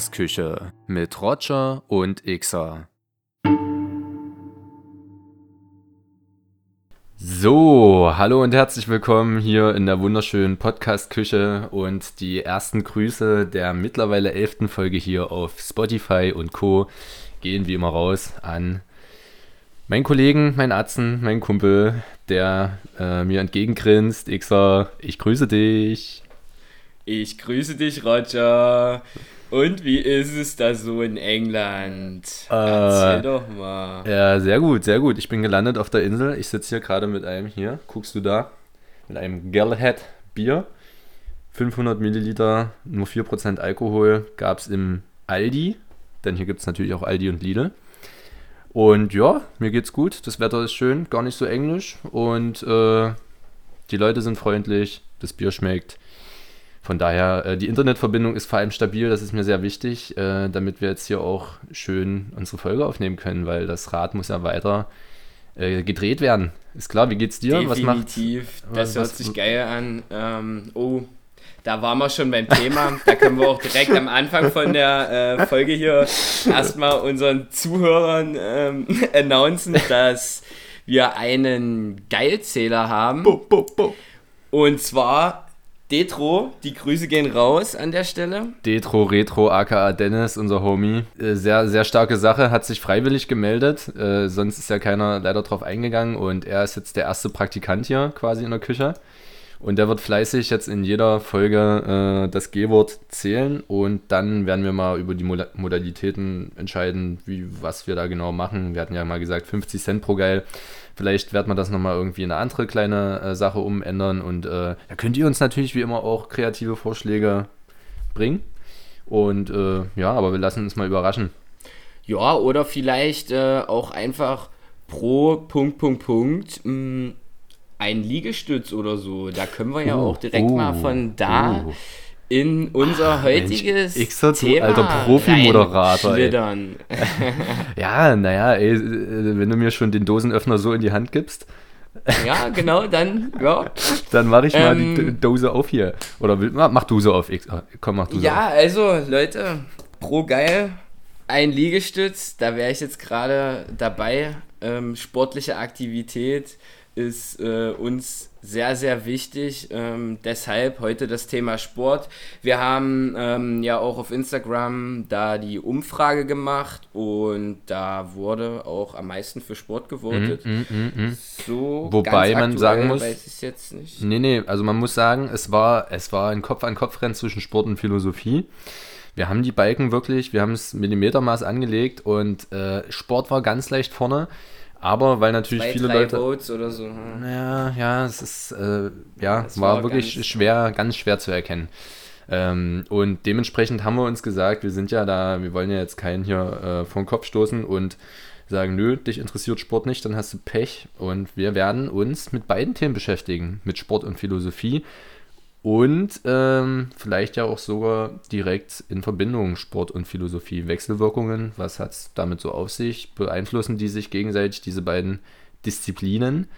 Podcast-Küche mit Roger und Xer. So, hallo und herzlich willkommen hier in der wunderschönen Podcast-Küche und die ersten Grüße der mittlerweile elften Folge hier auf Spotify und Co. gehen wie immer raus an meinen Kollegen, meinen Atzen, meinen Kumpel, der äh, mir entgegengrinst. Xer, ich grüße dich. Ich grüße dich, Roger. Und wie ist es da so in England? Äh, Erzähl doch mal. Ja, sehr gut, sehr gut. Ich bin gelandet auf der Insel. Ich sitze hier gerade mit einem hier, guckst du da, mit einem Galahad Bier. 500 Milliliter, nur 4% Alkohol gab es im Aldi, denn hier gibt es natürlich auch Aldi und Lidl. Und ja, mir geht's gut, das Wetter ist schön, gar nicht so englisch und äh, die Leute sind freundlich, das Bier schmeckt. Von daher, äh, die Internetverbindung ist vor allem stabil, das ist mir sehr wichtig, äh, damit wir jetzt hier auch schön unsere Folge aufnehmen können, weil das Rad muss ja weiter äh, gedreht werden. Ist klar, wie geht's dir? Was macht, Definitiv, das hört sich geil an. Ähm, oh, da waren wir schon beim Thema. Da können wir auch direkt am Anfang von der äh, Folge hier erstmal unseren Zuhörern ähm, announcen, dass wir einen Geilzähler haben. Bo, bo, bo. Und zwar Detro, die Grüße gehen raus an der Stelle. Detro Retro aka Dennis, unser Homie. Äh, sehr, sehr starke Sache, hat sich freiwillig gemeldet. Äh, sonst ist ja keiner leider drauf eingegangen und er ist jetzt der erste Praktikant hier quasi in der Küche. Und der wird fleißig jetzt in jeder Folge äh, das G-Wort zählen und dann werden wir mal über die Modalitäten entscheiden, wie, was wir da genau machen. Wir hatten ja mal gesagt 50 Cent pro Geil. Vielleicht werden wir das nochmal irgendwie in eine andere kleine äh, Sache umändern und äh, da könnt ihr uns natürlich wie immer auch kreative Vorschläge bringen. Und äh, ja, aber wir lassen uns mal überraschen. Ja, oder vielleicht äh, auch einfach pro Punkt, Punkt, Punkt mh, mm, ein Liegestütz oder so. Da können wir ja oh, auch direkt oh, mal von da oh. in unser Ach, heutiges Mensch, Xer, Thema alter Profi-Moderator. ja, naja, ey, wenn du mir schon den Dosenöffner so in die Hand gibst. ja, genau, dann, ja. dann mache ich mal ähm, die Dose auf hier. Oder mach du so auf. Komm, mach du so Ja, auf. also, Leute, pro geil, ein Liegestütz, da wäre ich jetzt gerade dabei. Ähm, sportliche Aktivität ist äh, uns sehr, sehr wichtig. Ähm, deshalb heute das Thema Sport. Wir haben ähm, ja auch auf Instagram da die Umfrage gemacht und da wurde auch am meisten für Sport gewotet. Mm, mm, mm, so Wobei man sagen muss, weiß ich jetzt nicht. Nee, nee, also man muss sagen, es war, es war ein Kopf-an-Kopf-Rennen zwischen Sport und Philosophie. Wir haben die Balken wirklich, wir haben es Millimetermaß angelegt und äh, Sport war ganz leicht vorne. Aber weil natürlich Zwei, viele Leute. Votes oder so. Hm. Ja, ja, es ist, äh, ja, das war, war wirklich schwer, ganz schwer zu erkennen. Ähm, und dementsprechend haben wir uns gesagt, wir sind ja da, wir wollen ja jetzt keinen hier äh, vor den Kopf stoßen und sagen, nö, dich interessiert Sport nicht, dann hast du Pech. Und wir werden uns mit beiden Themen beschäftigen, mit Sport und Philosophie. Und ähm, vielleicht ja auch sogar direkt in Verbindung Sport und Philosophie. Wechselwirkungen, was hat es damit so auf sich? Beeinflussen die sich gegenseitig, diese beiden Disziplinen?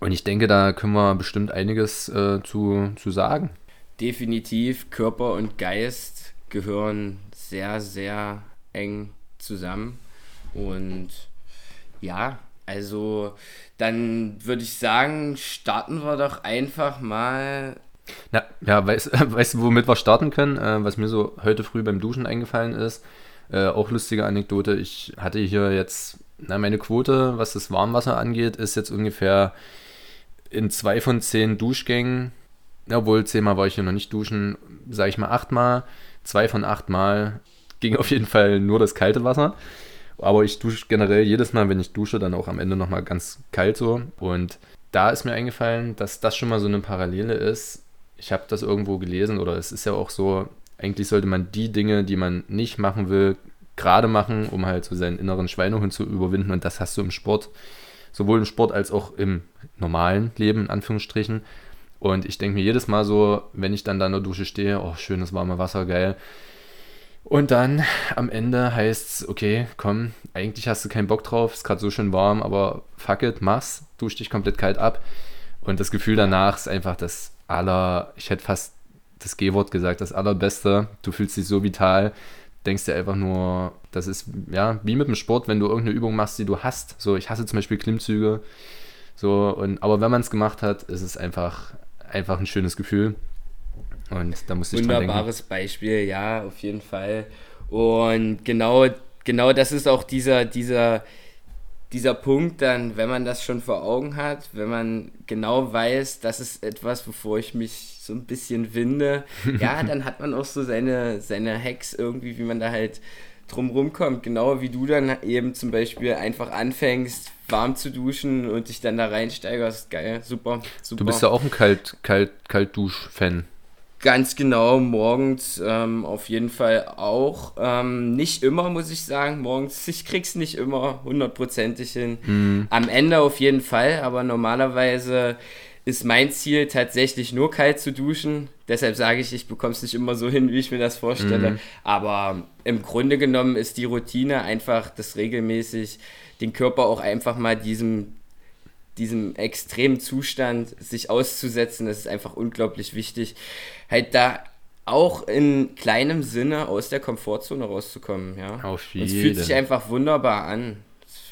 Und ich denke, da können wir bestimmt einiges äh, zu, zu sagen. Definitiv, Körper und Geist gehören sehr, sehr eng zusammen. Und ja, also dann würde ich sagen, starten wir doch einfach mal. Na, ja, weißt, du, womit wir starten können? Äh, was mir so heute früh beim Duschen eingefallen ist. Äh, auch lustige Anekdote. Ich hatte hier jetzt, na, meine Quote, was das Warmwasser angeht, ist jetzt ungefähr in zwei von zehn Duschgängen, obwohl zehnmal war ich hier noch nicht duschen, sage ich mal achtmal. Zwei von achtmal ging auf jeden Fall nur das kalte Wasser. Aber ich dusche generell jedes Mal, wenn ich dusche, dann auch am Ende nochmal ganz kalt so. Und da ist mir eingefallen, dass das schon mal so eine Parallele ist. Ich habe das irgendwo gelesen oder es ist ja auch so, eigentlich sollte man die Dinge, die man nicht machen will, gerade machen, um halt so seinen inneren Schweinehund zu überwinden. Und das hast du im Sport, sowohl im Sport als auch im normalen Leben, in Anführungsstrichen. Und ich denke mir jedes Mal so, wenn ich dann da in der Dusche stehe, oh, schönes warme Wasser, geil und dann am Ende heißt es, okay, komm, eigentlich hast du keinen Bock drauf, ist gerade so schön warm, aber fuck it, mach's, dusch dich komplett kalt ab. Und das Gefühl danach ist einfach das aller, ich hätte fast das G-Wort gesagt, das Allerbeste. Du fühlst dich so vital, denkst dir einfach nur, das ist ja wie mit dem Sport, wenn du irgendeine Übung machst, die du hast. So, ich hasse zum Beispiel Klimmzüge. So, und, aber wenn man es gemacht hat, ist es einfach, einfach ein schönes Gefühl. Und da musste ich Wunderbares Beispiel, ja, auf jeden Fall. Und genau, genau das ist auch dieser, dieser, dieser Punkt dann, wenn man das schon vor Augen hat, wenn man genau weiß, das ist etwas, wovor ich mich so ein bisschen winde, ja, dann hat man auch so seine, seine Hacks irgendwie, wie man da halt drumrum kommt. Genau wie du dann eben zum Beispiel einfach anfängst, warm zu duschen und dich dann da reinsteigerst. Geil, super, super. Du bist ja auch ein Kalt, Kalt, Kaltdusch-Fan. Ganz genau, morgens ähm, auf jeden Fall auch. Ähm, nicht immer, muss ich sagen. Morgens, ich krieg's nicht immer hundertprozentig hin. Mhm. Am Ende auf jeden Fall, aber normalerweise ist mein Ziel tatsächlich nur kalt zu duschen. Deshalb sage ich, ich bekomme es nicht immer so hin, wie ich mir das vorstelle. Mhm. Aber im Grunde genommen ist die Routine einfach das regelmäßig den Körper auch einfach mal diesem, diesem extremen Zustand sich auszusetzen. Das ist einfach unglaublich wichtig. Halt da auch in kleinem Sinne aus der Komfortzone rauszukommen. Ja. Auf jeden. Es fühlt sich einfach wunderbar an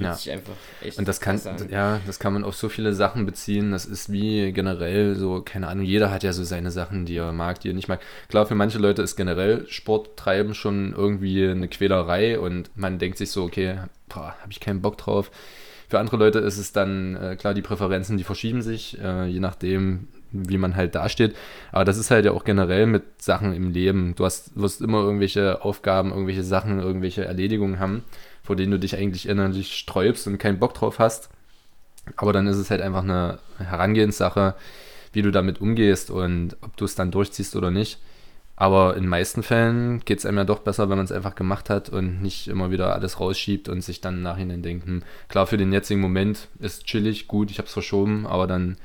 fühlt ja. sich einfach echt Und das kann, an. ja, das kann man auf so viele Sachen beziehen. Das ist wie generell so, keine Ahnung, jeder hat ja so seine Sachen, die er mag, die er nicht mag. Klar, für manche Leute ist generell Sport treiben schon irgendwie eine Quälerei und man denkt sich so, okay, habe ich keinen Bock drauf. Für andere Leute ist es dann, äh, klar, die Präferenzen, die verschieben sich, äh, je nachdem, wie man halt dasteht. Aber das ist halt ja auch generell mit Sachen im Leben. Du hast, wirst immer irgendwelche Aufgaben, irgendwelche Sachen, irgendwelche Erledigungen haben vor denen du dich eigentlich innerlich sträubst und keinen Bock drauf hast. Aber dann ist es halt einfach eine Herangehenssache, wie du damit umgehst und ob du es dann durchziehst oder nicht. Aber in meisten Fällen geht es einem ja doch besser, wenn man es einfach gemacht hat und nicht immer wieder alles rausschiebt und sich dann Nachhinein denkt, hm, klar, für den jetzigen Moment ist chillig, gut, ich habe es verschoben, aber dann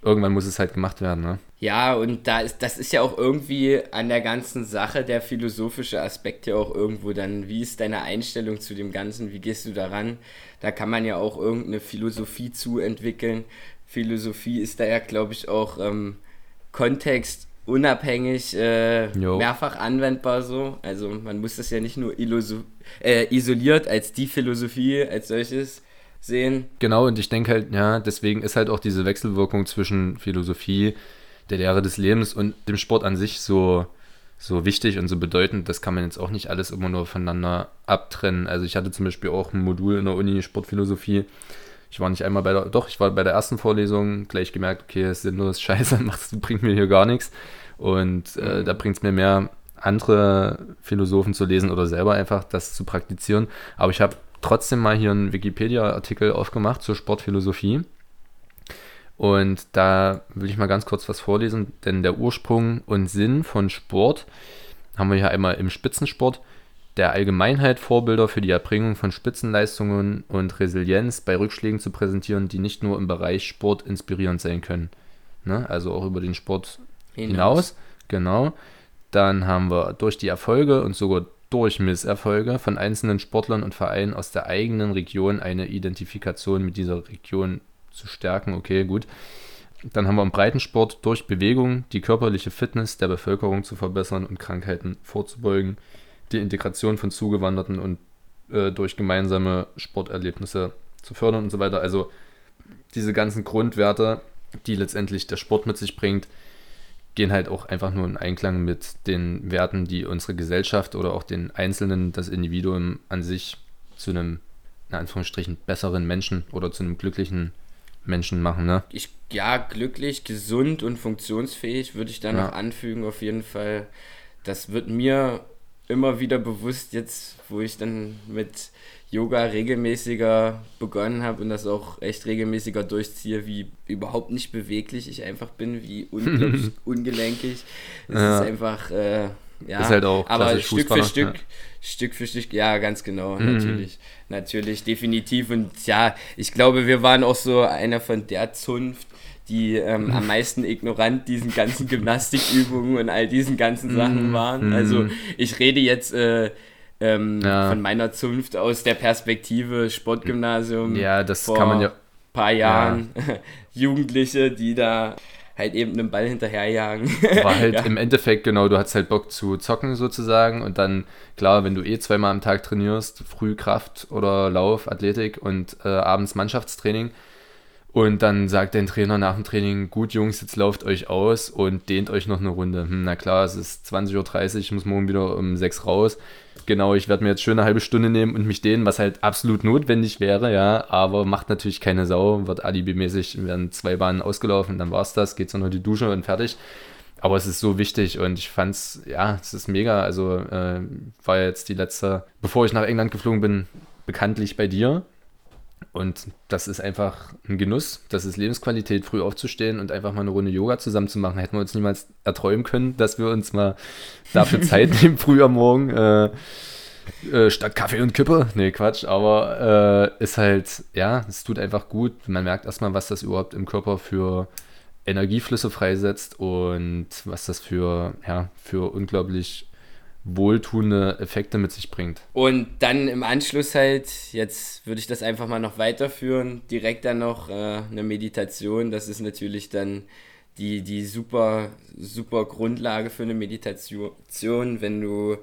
irgendwann muss es halt gemacht werden, ne? Ja, und da ist, das ist ja auch irgendwie an der ganzen Sache der philosophische Aspekt ja auch irgendwo dann, wie ist deine Einstellung zu dem Ganzen, wie gehst du daran? Da kann man ja auch irgendeine Philosophie zu entwickeln. Philosophie ist da ja, glaube ich, auch ähm, kontextunabhängig äh, mehrfach anwendbar so. Also man muss das ja nicht nur äh, isoliert als die Philosophie als solches sehen. Genau, und ich denke halt, ja, deswegen ist halt auch diese Wechselwirkung zwischen Philosophie, der Lehre des Lebens und dem Sport an sich so, so wichtig und so bedeutend. Das kann man jetzt auch nicht alles immer nur voneinander abtrennen. Also ich hatte zum Beispiel auch ein Modul in der Uni Sportphilosophie. Ich war nicht einmal bei der, doch, ich war bei der ersten Vorlesung, gleich gemerkt, okay, ist sinnlos, scheiße, macht, bringt mir hier gar nichts. Und äh, mhm. da bringt es mir mehr, andere Philosophen zu lesen oder selber einfach das zu praktizieren. Aber ich habe trotzdem mal hier einen Wikipedia-Artikel aufgemacht zur Sportphilosophie. Und da will ich mal ganz kurz was vorlesen, denn der Ursprung und Sinn von Sport haben wir hier einmal im Spitzensport, der Allgemeinheit Vorbilder für die Erbringung von Spitzenleistungen und Resilienz bei Rückschlägen zu präsentieren, die nicht nur im Bereich Sport inspirierend sein können. Ne? Also auch über den Sport hinaus. hinaus. Genau. Dann haben wir durch die Erfolge und sogar durch Misserfolge von einzelnen Sportlern und Vereinen aus der eigenen Region eine Identifikation mit dieser Region zu stärken. Okay, gut. Dann haben wir im Breitensport durch Bewegung die körperliche Fitness der Bevölkerung zu verbessern und Krankheiten vorzubeugen, die Integration von Zugewanderten und äh, durch gemeinsame Sporterlebnisse zu fördern und so weiter. Also diese ganzen Grundwerte, die letztendlich der Sport mit sich bringt, gehen halt auch einfach nur in Einklang mit den Werten, die unsere Gesellschaft oder auch den Einzelnen, das Individuum an sich zu einem, in Anführungsstrichen, besseren Menschen oder zu einem glücklichen Menschen machen, ne? Ich, ja, glücklich, gesund und funktionsfähig würde ich da ja. noch anfügen, auf jeden Fall. Das wird mir immer wieder bewusst, jetzt, wo ich dann mit Yoga regelmäßiger begonnen habe und das auch echt regelmäßiger durchziehe, wie überhaupt nicht beweglich ich einfach bin, wie unglaublich ungelenkig. Es ja. ist einfach, äh, ja, ist halt auch aber Stück für Stück, ja. Stück für Stück, ja, ganz genau, mhm. natürlich, natürlich, definitiv und ja, ich glaube, wir waren auch so einer von der Zunft, die ähm, am meisten ignorant diesen ganzen Gymnastikübungen und all diesen ganzen Sachen mhm. waren. Also mhm. ich rede jetzt äh, ähm, ja. von meiner Zunft aus der Perspektive Sportgymnasium. Ja, das kann man ja. paar Jahren ja. Jugendliche, die da halt eben einen Ball hinterherjagen. War halt ja. im Endeffekt genau, du hast halt Bock zu zocken sozusagen und dann, klar, wenn du eh zweimal am Tag trainierst, früh Kraft oder Lauf, Athletik und äh, abends Mannschaftstraining, und dann sagt dein Trainer nach dem Training, gut Jungs, jetzt lauft euch aus und dehnt euch noch eine Runde. Hm, na klar, es ist 20.30 Uhr, ich muss morgen wieder um 6 raus. Genau, ich werde mir jetzt schön eine halbe Stunde nehmen und mich dehnen, was halt absolut notwendig wäre, ja, aber macht natürlich keine Sau, wird alibimäßig, werden zwei Bahnen ausgelaufen, dann war es das, geht so noch die Dusche und fertig. Aber es ist so wichtig und ich fand's, ja, es ist mega. Also äh, war jetzt die letzte, bevor ich nach England geflogen bin, bekanntlich bei dir und das ist einfach ein Genuss, das ist Lebensqualität, früh aufzustehen und einfach mal eine Runde Yoga zusammen zu machen. Hätten wir uns niemals erträumen können, dass wir uns mal dafür Zeit nehmen, früh am Morgen, äh, äh, statt Kaffee und Kippe. Nee, Quatsch, aber äh, ist halt, ja, es tut einfach gut. Man merkt erstmal, was das überhaupt im Körper für Energieflüsse freisetzt und was das für, ja, für unglaublich wohltuende Effekte mit sich bringt. Und dann im Anschluss halt, jetzt würde ich das einfach mal noch weiterführen, direkt dann noch äh, eine Meditation. Das ist natürlich dann die, die super, super Grundlage für eine Meditation, wenn du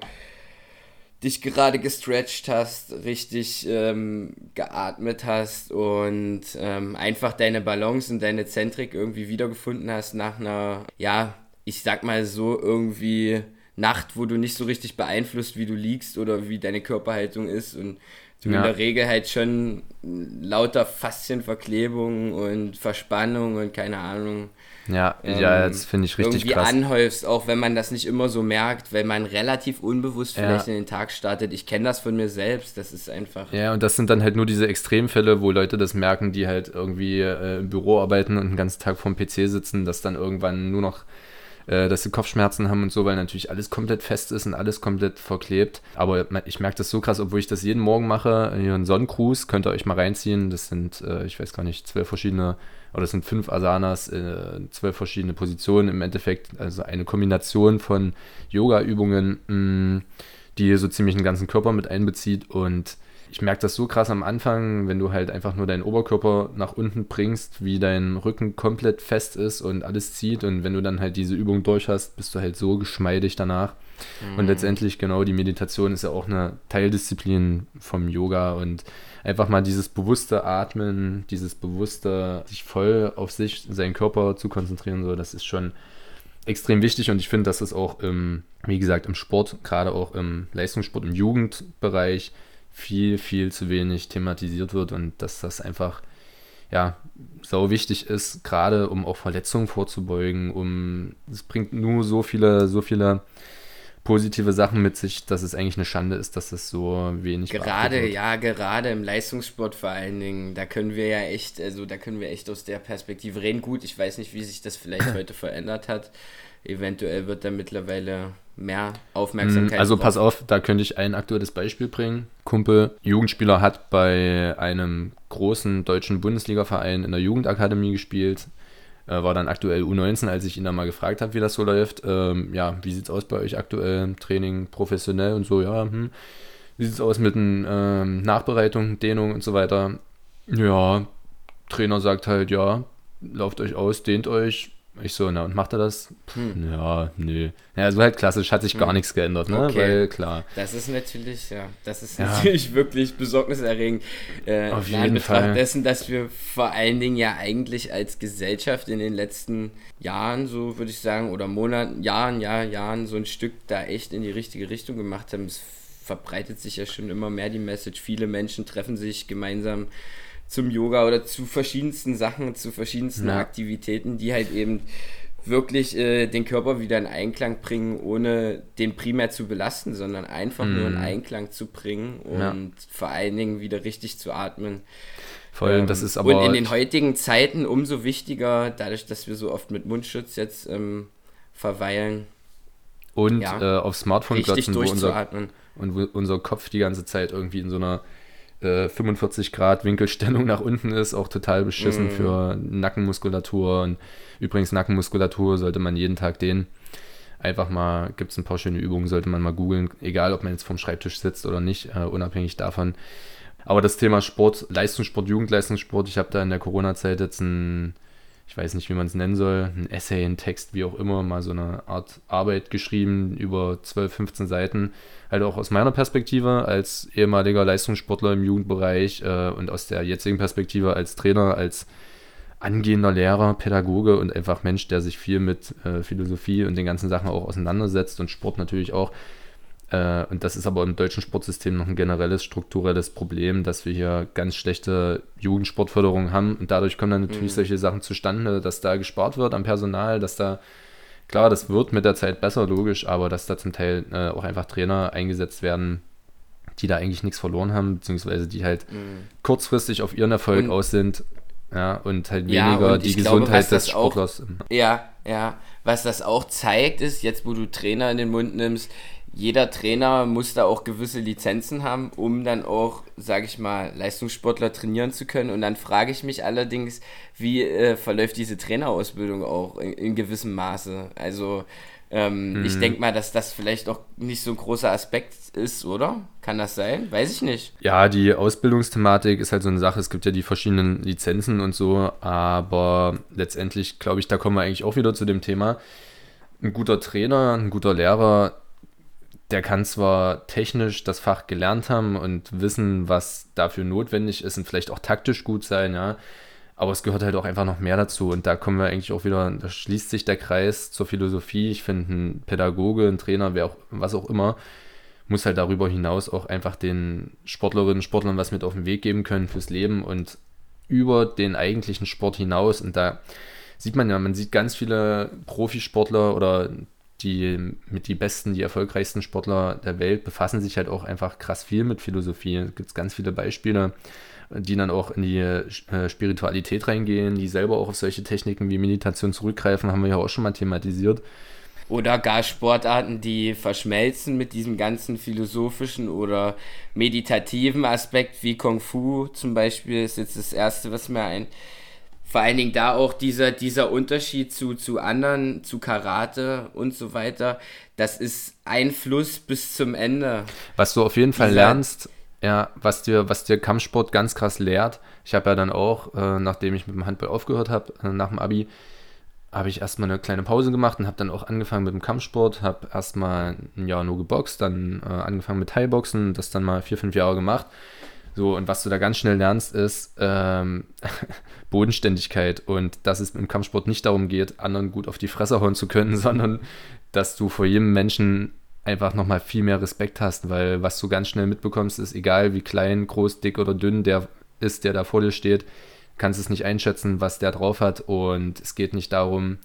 dich gerade gestretched hast, richtig ähm, geatmet hast und ähm, einfach deine Balance und deine Zentrik irgendwie wiedergefunden hast nach einer, ja, ich sag mal so irgendwie Nacht, wo du nicht so richtig beeinflusst, wie du liegst oder wie deine Körperhaltung ist und du ja. in der Regel halt schon lauter Faszienverklebung und Verspannung und keine Ahnung. Ja, ähm, ja, das finde ich richtig irgendwie krass. anhäufst, auch wenn man das nicht immer so merkt, weil man relativ unbewusst ja. vielleicht in den Tag startet. Ich kenne das von mir selbst, das ist einfach. Ja, und das sind dann halt nur diese Extremfälle, wo Leute das merken, die halt irgendwie äh, im Büro arbeiten und den ganzen Tag vorm PC sitzen, dass dann irgendwann nur noch äh, dass sie Kopfschmerzen haben und so, weil natürlich alles komplett fest ist und alles komplett verklebt. Aber ich merke das so krass, obwohl ich das jeden Morgen mache. Hier ein Sonnencruise, könnt ihr euch mal reinziehen. Das sind, äh, ich weiß gar nicht, zwölf verschiedene, oder das sind fünf Asanas, äh, zwölf verschiedene Positionen im Endeffekt. Also eine Kombination von Yoga-Übungen, mm, die so ziemlich den ganzen Körper mit einbezieht und ich merke das so krass am Anfang, wenn du halt einfach nur deinen Oberkörper nach unten bringst, wie dein Rücken komplett fest ist und alles zieht. Und wenn du dann halt diese Übung durch hast, bist du halt so geschmeidig danach. Mhm. Und letztendlich, genau, die Meditation ist ja auch eine Teildisziplin vom Yoga und einfach mal dieses bewusste Atmen, dieses bewusste, sich voll auf sich, seinen Körper zu konzentrieren, so, das ist schon extrem wichtig und ich finde, dass es auch im, wie gesagt, im Sport, gerade auch im Leistungssport, im Jugendbereich, viel, viel zu wenig thematisiert wird und dass das einfach ja, sau wichtig ist, gerade um auch Verletzungen vorzubeugen, um es bringt nur so viele, so viele positive Sachen mit sich, dass es eigentlich eine Schande ist, dass es so wenig Gerade, ja, gerade im Leistungssport vor allen Dingen, da können wir ja echt, also da können wir echt aus der Perspektive reden. Gut, ich weiß nicht, wie sich das vielleicht heute verändert hat. Eventuell wird da mittlerweile mehr Aufmerksamkeit. Mm, also pass auf, da könnte ich ein aktuelles Beispiel bringen. Kumpel, Jugendspieler hat bei einem großen deutschen Bundesliga-Verein in der Jugendakademie gespielt. Äh, war dann aktuell U19, als ich ihn da mal gefragt habe, wie das so läuft. Ähm, ja, wie sieht es aus bei euch aktuell? Training professionell und so, ja. Hm. Wie sieht es aus mit den ähm, Nachbereitung, Dehnung und so weiter? Ja, Trainer sagt halt, ja, lauft euch aus, dehnt euch, ich so, na, und macht er das? Hm. Ja, nö. Ja, also halt klassisch, hat sich hm. gar nichts geändert, ne? Okay. Weil, klar. Das ist natürlich, ja, das ist ja. natürlich wirklich besorgniserregend. Äh, Auf jeden Betracht Fall. dessen, dass wir vor allen Dingen ja eigentlich als Gesellschaft in den letzten Jahren, so würde ich sagen, oder Monaten, Jahren, ja, Jahren so ein Stück da echt in die richtige Richtung gemacht haben. Es verbreitet sich ja schon immer mehr die Message. Viele Menschen treffen sich gemeinsam zum Yoga oder zu verschiedensten Sachen, zu verschiedensten ja. Aktivitäten, die halt eben wirklich äh, den Körper wieder in Einklang bringen, ohne den primär zu belasten, sondern einfach mm. nur in mhm. Einklang zu bringen und ja. vor allen Dingen wieder richtig zu atmen. Voll, ähm, das ist aber. Und in den heutigen Zeiten umso wichtiger, dadurch, dass wir so oft mit Mundschutz jetzt ähm, verweilen. Und ja, äh, auf Smartphone glotzen, wo unser, und wo unser Kopf die ganze Zeit irgendwie in so einer 45 äh, Grad Winkelstellung nach unten ist, auch total beschissen mm. für Nackenmuskulatur. Und übrigens, Nackenmuskulatur sollte man jeden Tag dehnen. Einfach mal, gibt es ein paar schöne Übungen, sollte man mal googeln, egal ob man jetzt vorm Schreibtisch sitzt oder nicht, uh, unabhängig davon. Aber das Thema Sport, Leistungssport, Jugendleistungssport, ich habe da in der Corona-Zeit jetzt ein ich weiß nicht, wie man es nennen soll, ein Essay, ein Text, wie auch immer, mal so eine Art Arbeit geschrieben über 12, 15 Seiten. Halt auch aus meiner Perspektive als ehemaliger Leistungssportler im Jugendbereich äh, und aus der jetzigen Perspektive als Trainer, als angehender Lehrer, Pädagoge und einfach Mensch, der sich viel mit äh, Philosophie und den ganzen Sachen auch auseinandersetzt und Sport natürlich auch. Äh, und das ist aber im deutschen Sportsystem noch ein generelles strukturelles Problem, dass wir hier ganz schlechte Jugendsportförderung haben und dadurch kommen dann natürlich mhm. solche Sachen zustande, dass da gespart wird am Personal, dass da klar, das wird mit der Zeit besser, logisch, aber dass da zum Teil äh, auch einfach Trainer eingesetzt werden, die da eigentlich nichts verloren haben, beziehungsweise die halt mhm. kurzfristig auf ihren Erfolg und, aus sind ja, und halt weniger und die Gesundheit glaube, des Sportlers. Auch, ja, ja. Was das auch zeigt, ist, jetzt wo du Trainer in den Mund nimmst, jeder Trainer muss da auch gewisse Lizenzen haben, um dann auch, sage ich mal, Leistungssportler trainieren zu können. Und dann frage ich mich allerdings, wie äh, verläuft diese Trainerausbildung auch in, in gewissem Maße? Also ähm, hm. Ich denke mal, dass das vielleicht auch nicht so ein großer Aspekt ist, oder? Kann das sein? Weiß ich nicht. Ja, die Ausbildungsthematik ist halt so eine Sache. Es gibt ja die verschiedenen Lizenzen und so, aber letztendlich glaube ich, da kommen wir eigentlich auch wieder zu dem Thema. Ein guter Trainer, ein guter Lehrer, der kann zwar technisch das Fach gelernt haben und wissen, was dafür notwendig ist und vielleicht auch taktisch gut sein, ja. Aber es gehört halt auch einfach noch mehr dazu. Und da kommen wir eigentlich auch wieder, da schließt sich der Kreis zur Philosophie. Ich finde, ein Pädagoge, ein Trainer, wer auch, was auch immer, muss halt darüber hinaus auch einfach den Sportlerinnen und Sportlern was mit auf den Weg geben können fürs Leben und über den eigentlichen Sport hinaus. Und da sieht man ja, man sieht ganz viele Profisportler oder die mit die besten, die erfolgreichsten Sportler der Welt befassen sich halt auch einfach krass viel mit Philosophie. Es gibt ganz viele Beispiele die dann auch in die äh, Spiritualität reingehen, die selber auch auf solche Techniken wie Meditation zurückgreifen, haben wir ja auch schon mal thematisiert. Oder gar Sportarten, die verschmelzen mit diesem ganzen philosophischen oder meditativen Aspekt, wie Kung Fu zum Beispiel, ist jetzt das erste, was mir ein. Vor allen Dingen da auch dieser, dieser Unterschied zu, zu anderen, zu Karate und so weiter, das ist ein Fluss bis zum Ende. Was du auf jeden Fall Dieser, lernst, ja, was dir, was dir Kampfsport ganz krass lehrt. Ich habe ja dann auch, äh, nachdem ich mit dem Handball aufgehört habe, äh, nach dem Abi, habe ich erstmal eine kleine Pause gemacht und habe dann auch angefangen mit dem Kampfsport, habe erstmal ein Jahr nur geboxt, dann äh, angefangen mit Thai-Boxen, das dann mal vier, fünf Jahre gemacht. So, und was du da ganz schnell lernst, ist ähm, Bodenständigkeit und dass es im Kampfsport nicht darum geht, anderen gut auf die Fresse hauen zu können, sondern dass du vor jedem Menschen einfach nochmal viel mehr Respekt hast, weil was du ganz schnell mitbekommst, ist egal wie klein, groß, dick oder dünn der ist, der da vor dir steht, kannst es nicht einschätzen, was der drauf hat und es geht nicht darum,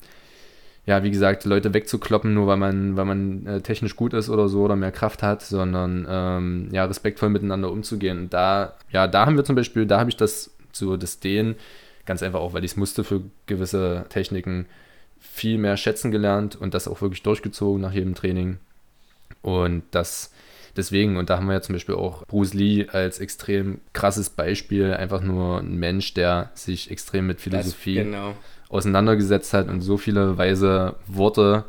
ja, wie gesagt, Leute wegzukloppen, nur weil man, weil man äh, technisch gut ist oder so oder mehr Kraft hat, sondern ähm, ja, respektvoll miteinander umzugehen. Und da, ja, da haben wir zum Beispiel, da habe ich das so das Dehnen, ganz einfach auch, weil ich es musste für gewisse Techniken viel mehr schätzen gelernt und das auch wirklich durchgezogen nach jedem Training. Und das deswegen, und da haben wir ja zum Beispiel auch Bruce Lee als extrem krasses Beispiel, einfach nur ein Mensch, der sich extrem mit Philosophie genau. auseinandergesetzt hat und so viele weise Worte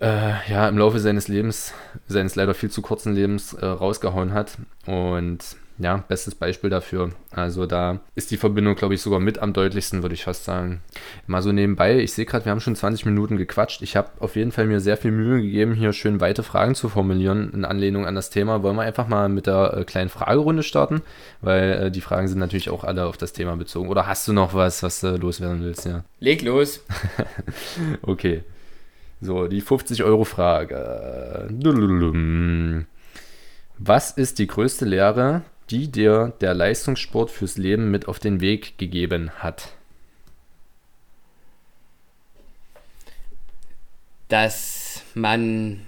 äh, ja, im Laufe seines Lebens, seines leider viel zu kurzen Lebens äh, rausgehauen hat. Und ja, bestes Beispiel dafür. Also da ist die Verbindung, glaube ich, sogar mit am deutlichsten, würde ich fast sagen. Mal so nebenbei, ich sehe gerade, wir haben schon 20 Minuten gequatscht. Ich habe auf jeden Fall mir sehr viel Mühe gegeben, hier schön weite Fragen zu formulieren in Anlehnung an das Thema. Wollen wir einfach mal mit der äh, kleinen Fragerunde starten? Weil äh, die Fragen sind natürlich auch alle auf das Thema bezogen. Oder hast du noch was, was du loswerden willst? Ja. Leg los. okay. So, die 50-Euro-Frage. Was ist die größte Lehre, die dir der Leistungssport fürs Leben mit auf den Weg gegeben hat? Dass man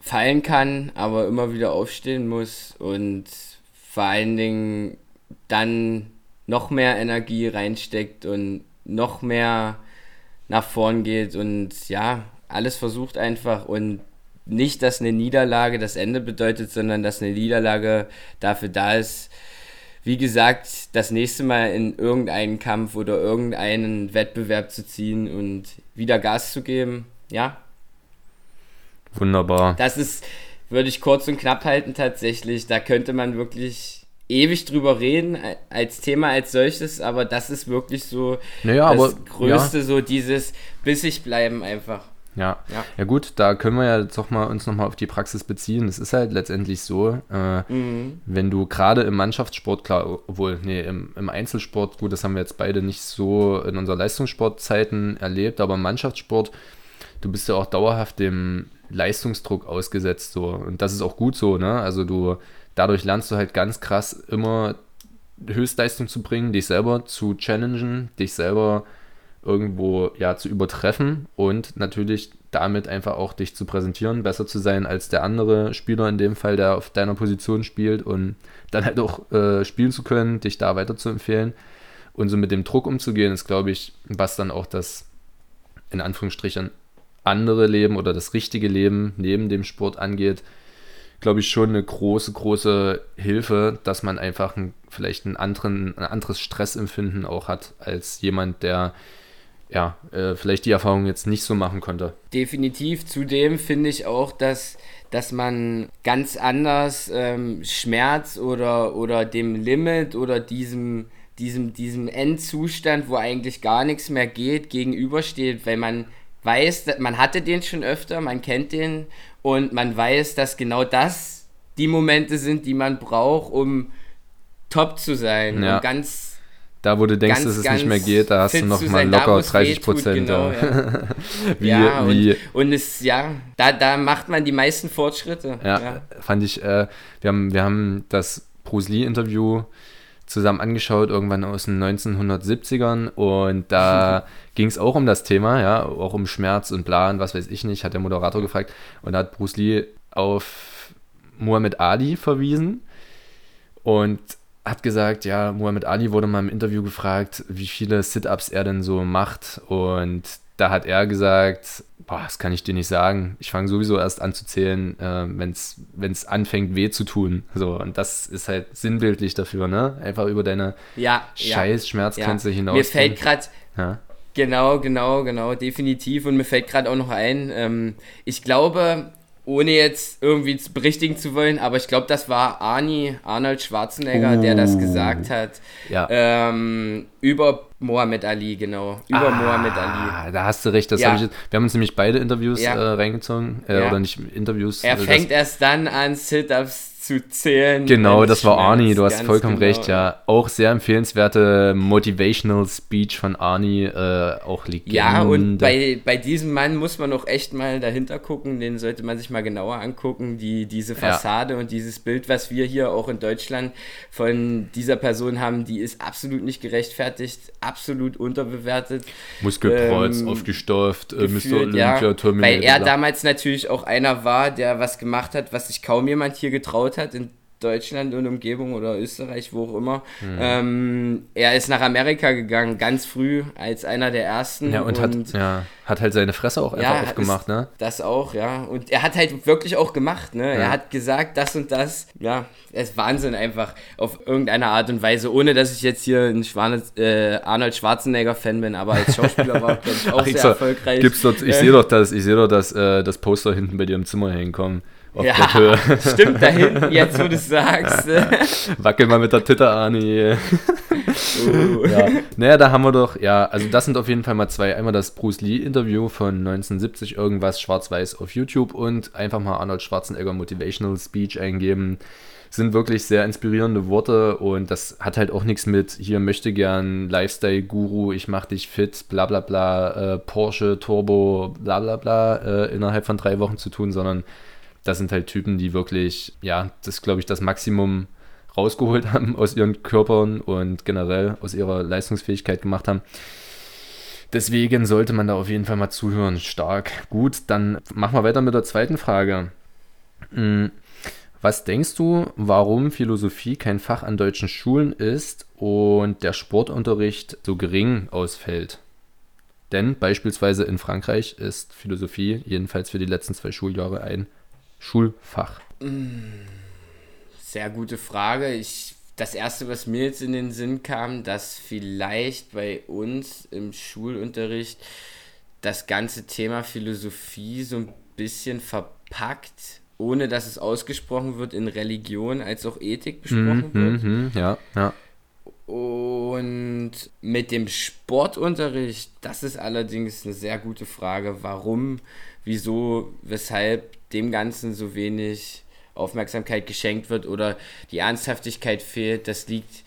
fallen kann, aber immer wieder aufstehen muss und vor allen Dingen dann noch mehr Energie reinsteckt und noch mehr nach vorn geht und ja, alles versucht einfach und nicht, dass eine Niederlage das Ende bedeutet, sondern dass eine Niederlage dafür da ist, wie gesagt, das nächste Mal in irgendeinen Kampf oder irgendeinen Wettbewerb zu ziehen und wieder Gas zu geben. Ja. Wunderbar. Das ist, würde ich kurz und knapp halten tatsächlich. Da könnte man wirklich ewig drüber reden als Thema als solches, aber das ist wirklich so naja, das aber, Größte, ja. so dieses bissig bleiben einfach. Ja. ja. ja, gut, da können wir ja doch mal uns nochmal auf die Praxis beziehen. Es ist halt letztendlich so, äh, mhm. wenn du gerade im Mannschaftssport, klar, obwohl, nee, im, im, Einzelsport, gut, das haben wir jetzt beide nicht so in unserer Leistungssportzeiten erlebt, aber im Mannschaftssport, du bist ja auch dauerhaft dem Leistungsdruck ausgesetzt, so. Und das ist auch gut so, ne? Also du, dadurch lernst du halt ganz krass immer Höchstleistung zu bringen, dich selber zu challengen, dich selber irgendwo ja zu übertreffen und natürlich damit einfach auch dich zu präsentieren, besser zu sein als der andere Spieler in dem Fall, der auf deiner Position spielt und dann halt auch äh, spielen zu können, dich da weiter zu empfehlen und so mit dem Druck umzugehen, ist glaube ich, was dann auch das in Anführungsstrichen andere Leben oder das richtige Leben neben dem Sport angeht, glaube ich, schon eine große, große Hilfe, dass man einfach ein, vielleicht einen anderen, ein anderes Stressempfinden auch hat als jemand, der ja, äh, vielleicht die Erfahrung jetzt nicht so machen konnte. Definitiv. Zudem finde ich auch, dass, dass man ganz anders ähm, Schmerz oder, oder dem Limit oder diesem, diesem, diesem Endzustand, wo eigentlich gar nichts mehr geht, gegenübersteht, weil man weiß, man hatte den schon öfter, man kennt den und man weiß, dass genau das die Momente sind, die man braucht, um top zu sein ja. und ganz da, wo du denkst, ganz, dass es nicht mehr geht, da hast du noch mal locker 30 Prozent. Genau, ja. wie, ja, wie, und, und es, ja, da, da macht man die meisten Fortschritte. Ja, ja. fand ich, äh, wir, haben, wir haben das Bruce Lee-Interview zusammen angeschaut, irgendwann aus den 1970ern und da ging es auch um das Thema, ja, auch um Schmerz und Plan, was weiß ich nicht, hat der Moderator gefragt und da hat Bruce Lee auf Muhammad Ali verwiesen und hat gesagt, ja, Muhammad Ali wurde mal im Interview gefragt, wie viele Sit-Ups er denn so macht. Und da hat er gesagt, boah, das kann ich dir nicht sagen. Ich fange sowieso erst an zu zählen, äh, wenn es anfängt weh zu tun. So, und das ist halt sinnbildlich dafür, ne? Einfach über deine ja, scheiß ja, Schmerzgrenze ja. hinaus. Mir fällt gerade, ja? genau, genau, genau, definitiv. Und mir fällt gerade auch noch ein, ähm, ich glaube, ohne jetzt irgendwie berichtigen zu wollen, aber ich glaube, das war Arnie, Arnold Schwarzenegger, uh, der das oh. gesagt hat. Ja. Ähm, über Mohammed Ali, genau. Über ah, Mohammed Ali. Da hast du recht. Das ja. ich, wir haben uns nämlich beide Interviews ja. äh, reingezogen. Äh, ja. Oder nicht Interviews. Er äh, fängt erst dann an, Sit-Ups zu zählen. Genau, das war Arnie, du hast vollkommen genau. recht, ja. Auch sehr empfehlenswerte Motivational Speech von Arnie, äh, auch Legende. Ja, und bei, bei diesem Mann muss man auch echt mal dahinter gucken, den sollte man sich mal genauer angucken, die, diese Fassade ja. und dieses Bild, was wir hier auch in Deutschland von dieser Person haben, die ist absolut nicht gerechtfertigt, absolut unterbewertet. Muskelkreuz, ähm, aufgestofft, äh, Mr. Olympia, ja, Weil er damals natürlich auch einer war, der was gemacht hat, was sich kaum jemand hier getraut hat in Deutschland und Umgebung oder Österreich, wo auch immer. Mhm. Ähm, er ist nach Amerika gegangen, ganz früh, als einer der ersten. Ja, und, und hat, ja, hat halt seine Fresse auch einfach ja, aufgemacht, ne? Das auch, ja. Und er hat halt wirklich auch gemacht, ne? Ja. Er hat gesagt, das und das. Ja, es ist Wahnsinn einfach, auf irgendeine Art und Weise, ohne dass ich jetzt hier ein Schwane, äh, Arnold Schwarzenegger-Fan bin, aber als Schauspieler war ich, auch Ach, sehr so, erfolgreich. Gibt's dort, ich sehe doch das, ich sehe doch das, äh, das Poster hinten bei dir im Zimmer hängen kommen auf ja, der Höhe. Stimmt, da hinten, jetzt wo du es sagst. Wackel mal mit der Titte, Arni. uh. ja. Naja, da haben wir doch, ja, also das sind auf jeden Fall mal zwei. Einmal das Bruce Lee-Interview von 1970, irgendwas schwarz-weiß auf YouTube und einfach mal Arnold Schwarzenegger Motivational Speech eingeben. Sind wirklich sehr inspirierende Worte und das hat halt auch nichts mit hier möchte gern Lifestyle-Guru, ich mach dich fit, bla bla bla, äh, Porsche, Turbo, bla bla bla äh, innerhalb von drei Wochen zu tun, sondern das sind halt Typen, die wirklich, ja, das glaube ich, das Maximum rausgeholt haben aus ihren Körpern und generell aus ihrer Leistungsfähigkeit gemacht haben. Deswegen sollte man da auf jeden Fall mal zuhören. Stark. Gut, dann machen wir weiter mit der zweiten Frage. Hm, was denkst du, warum Philosophie kein Fach an deutschen Schulen ist und der Sportunterricht so gering ausfällt? Denn beispielsweise in Frankreich ist Philosophie jedenfalls für die letzten zwei Schuljahre ein Schulfach? Sehr gute Frage. Ich, das erste, was mir jetzt in den Sinn kam, dass vielleicht bei uns im Schulunterricht das ganze Thema Philosophie so ein bisschen verpackt ohne dass es ausgesprochen wird, in Religion als auch Ethik besprochen Mhm, wird. mhm, ja, ja. Und mit dem Sportunterricht, das ist allerdings eine sehr gute Frage. Warum, wieso, weshalb dem Ganzen so wenig Aufmerksamkeit geschenkt wird oder die Ernsthaftigkeit fehlt, das liegt,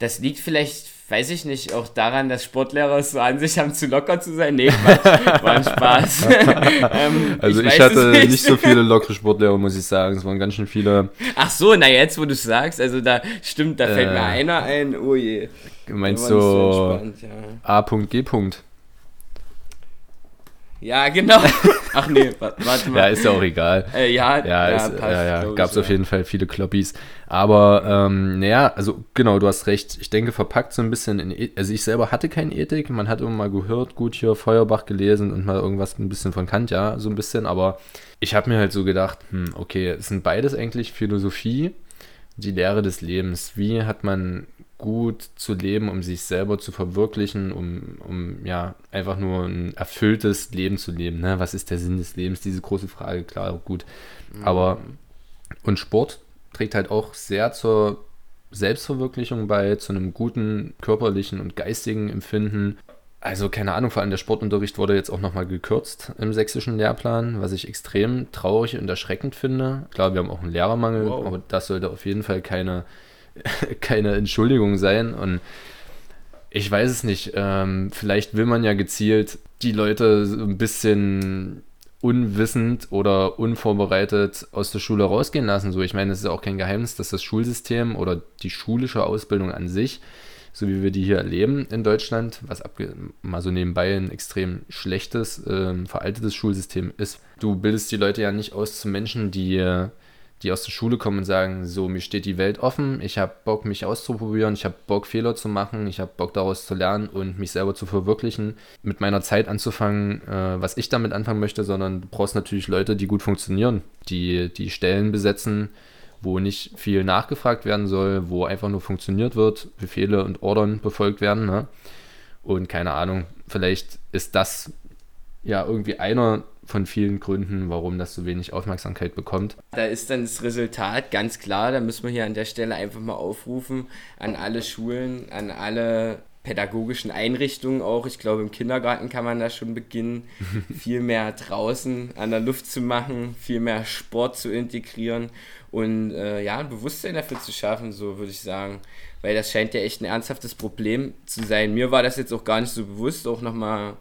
das liegt vielleicht, weiß ich nicht, auch daran, dass Sportlehrer es so an sich haben, zu locker zu sein. Nee, Quatsch, war ein Spaß. ähm, Also ich, weiß hatte es nicht. so viele lockere Sportlehrer, muss ich sagen. Es waren ganz schön viele. Ach so, na jetzt, wo du es sagst, also da stimmt, da fällt Äh, mir einer ein, oh je. Meinst du nicht so entspannt, ja. A.G. Ja, genau. Ach nee, wa- warte mal. Ja, ist ja auch egal. äh, ja, Ja, ja, ist, passt, ja, ja. gab es auf ja. jeden Fall viele Kloppis. Aber ähm, naja, also genau, du hast recht. Ich denke, verpackt so ein bisschen in. E also ich selber hatte keine Ethik. Man hat immer mal gehört, gut hier Feuerbach gelesen und mal irgendwas ein bisschen von Kant, ja, so ein bisschen. Aber ich habe mir halt so gedacht, hm, okay, es sind beides eigentlich Philosophie, die Lehre des Lebens. Wie hat man gut zu leben, um sich selber zu verwirklichen, um, um ja einfach nur ein erfülltes Leben zu leben. Ne? Was ist der Sinn des Lebens? Diese große Frage, klar, gut. Aber und Sport trägt halt auch sehr zur Selbstverwirklichung bei, zu einem guten körperlichen und geistigen Empfinden. Also keine Ahnung, vor allem der Sportunterricht wurde jetzt auch nochmal gekürzt im sächsischen Lehrplan, was ich extrem traurig und erschreckend finde. Klar, wir haben auch einen Lehrermangel, Wow. aber das sollte auf jeden Fall keine, keine Entschuldigung sein. Und ich weiß es nicht. Ähm, vielleicht will man ja gezielt die Leute so ein bisschen unwissend oder unvorbereitet aus der Schule rausgehen lassen. So, ich meine, es ist auch kein Geheimnis, dass das Schulsystem oder die schulische Ausbildung an sich, so wie wir die hier erleben in Deutschland, was mal so nebenbei ein extrem schlechtes, ähm, veraltetes Schulsystem ist. Du bildest die Leute ja nicht aus zu Menschen, die äh, die aus der Schule kommen und sagen, so, mir steht die Welt offen, ich habe Bock, mich auszuprobieren, ich habe Bock, Fehler zu machen, ich habe Bock, daraus zu lernen und mich selber zu verwirklichen, mit meiner Zeit anzufangen, äh, was ich damit anfangen möchte, sondern du brauchst natürlich Leute, die gut funktionieren, die die Stellen besetzen, wo nicht viel nachgefragt werden soll, wo einfach nur funktioniert wird, Befehle und Ordern befolgt werden. Ne? Und keine Ahnung, vielleicht ist das ja irgendwie einer von vielen Gründen, warum das so wenig Aufmerksamkeit bekommt. Da ist dann das Resultat ganz klar, da müssen wir hier an der Stelle einfach mal aufrufen an alle Schulen, an alle pädagogischen Einrichtungen auch. Ich glaube, im Kindergarten kann man da schon beginnen, viel mehr draußen an der Luft zu machen, viel mehr Sport zu integrieren und äh, ja, ein Bewusstsein dafür zu schaffen, so würde ich sagen. Weil das scheint ja echt ein ernsthaftes Problem zu sein. Mir war das jetzt auch gar nicht so bewusst, auch nochmal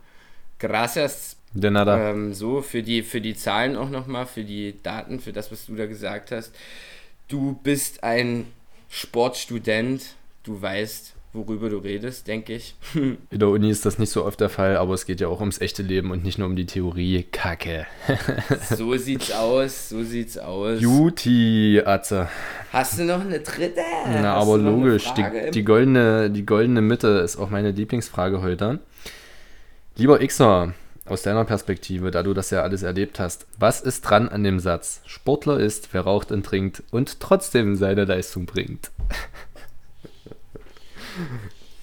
gracias De nada. ähm, so, für die, für die Zahlen auch nochmal, für die Daten, für das, was du da gesagt hast. Du bist ein Sportstudent, du weißt, worüber du redest, denke ich. In der Uni ist das nicht so oft der Fall, aber es geht ja auch ums echte Leben und nicht nur um die Theorie. Kacke. so sieht's aus, so sieht's aus. Juti, Atze. Hast du noch eine dritte? Na, Hast aber logisch. Die, die, goldene, die goldene Mitte ist auch meine Lieblingsfrage heute. Lieber Xer, aus deiner Perspektive, da du das ja alles erlebt hast, was ist dran an dem Satz? Sportler ist, wer raucht und trinkt und trotzdem seine Leistung bringt.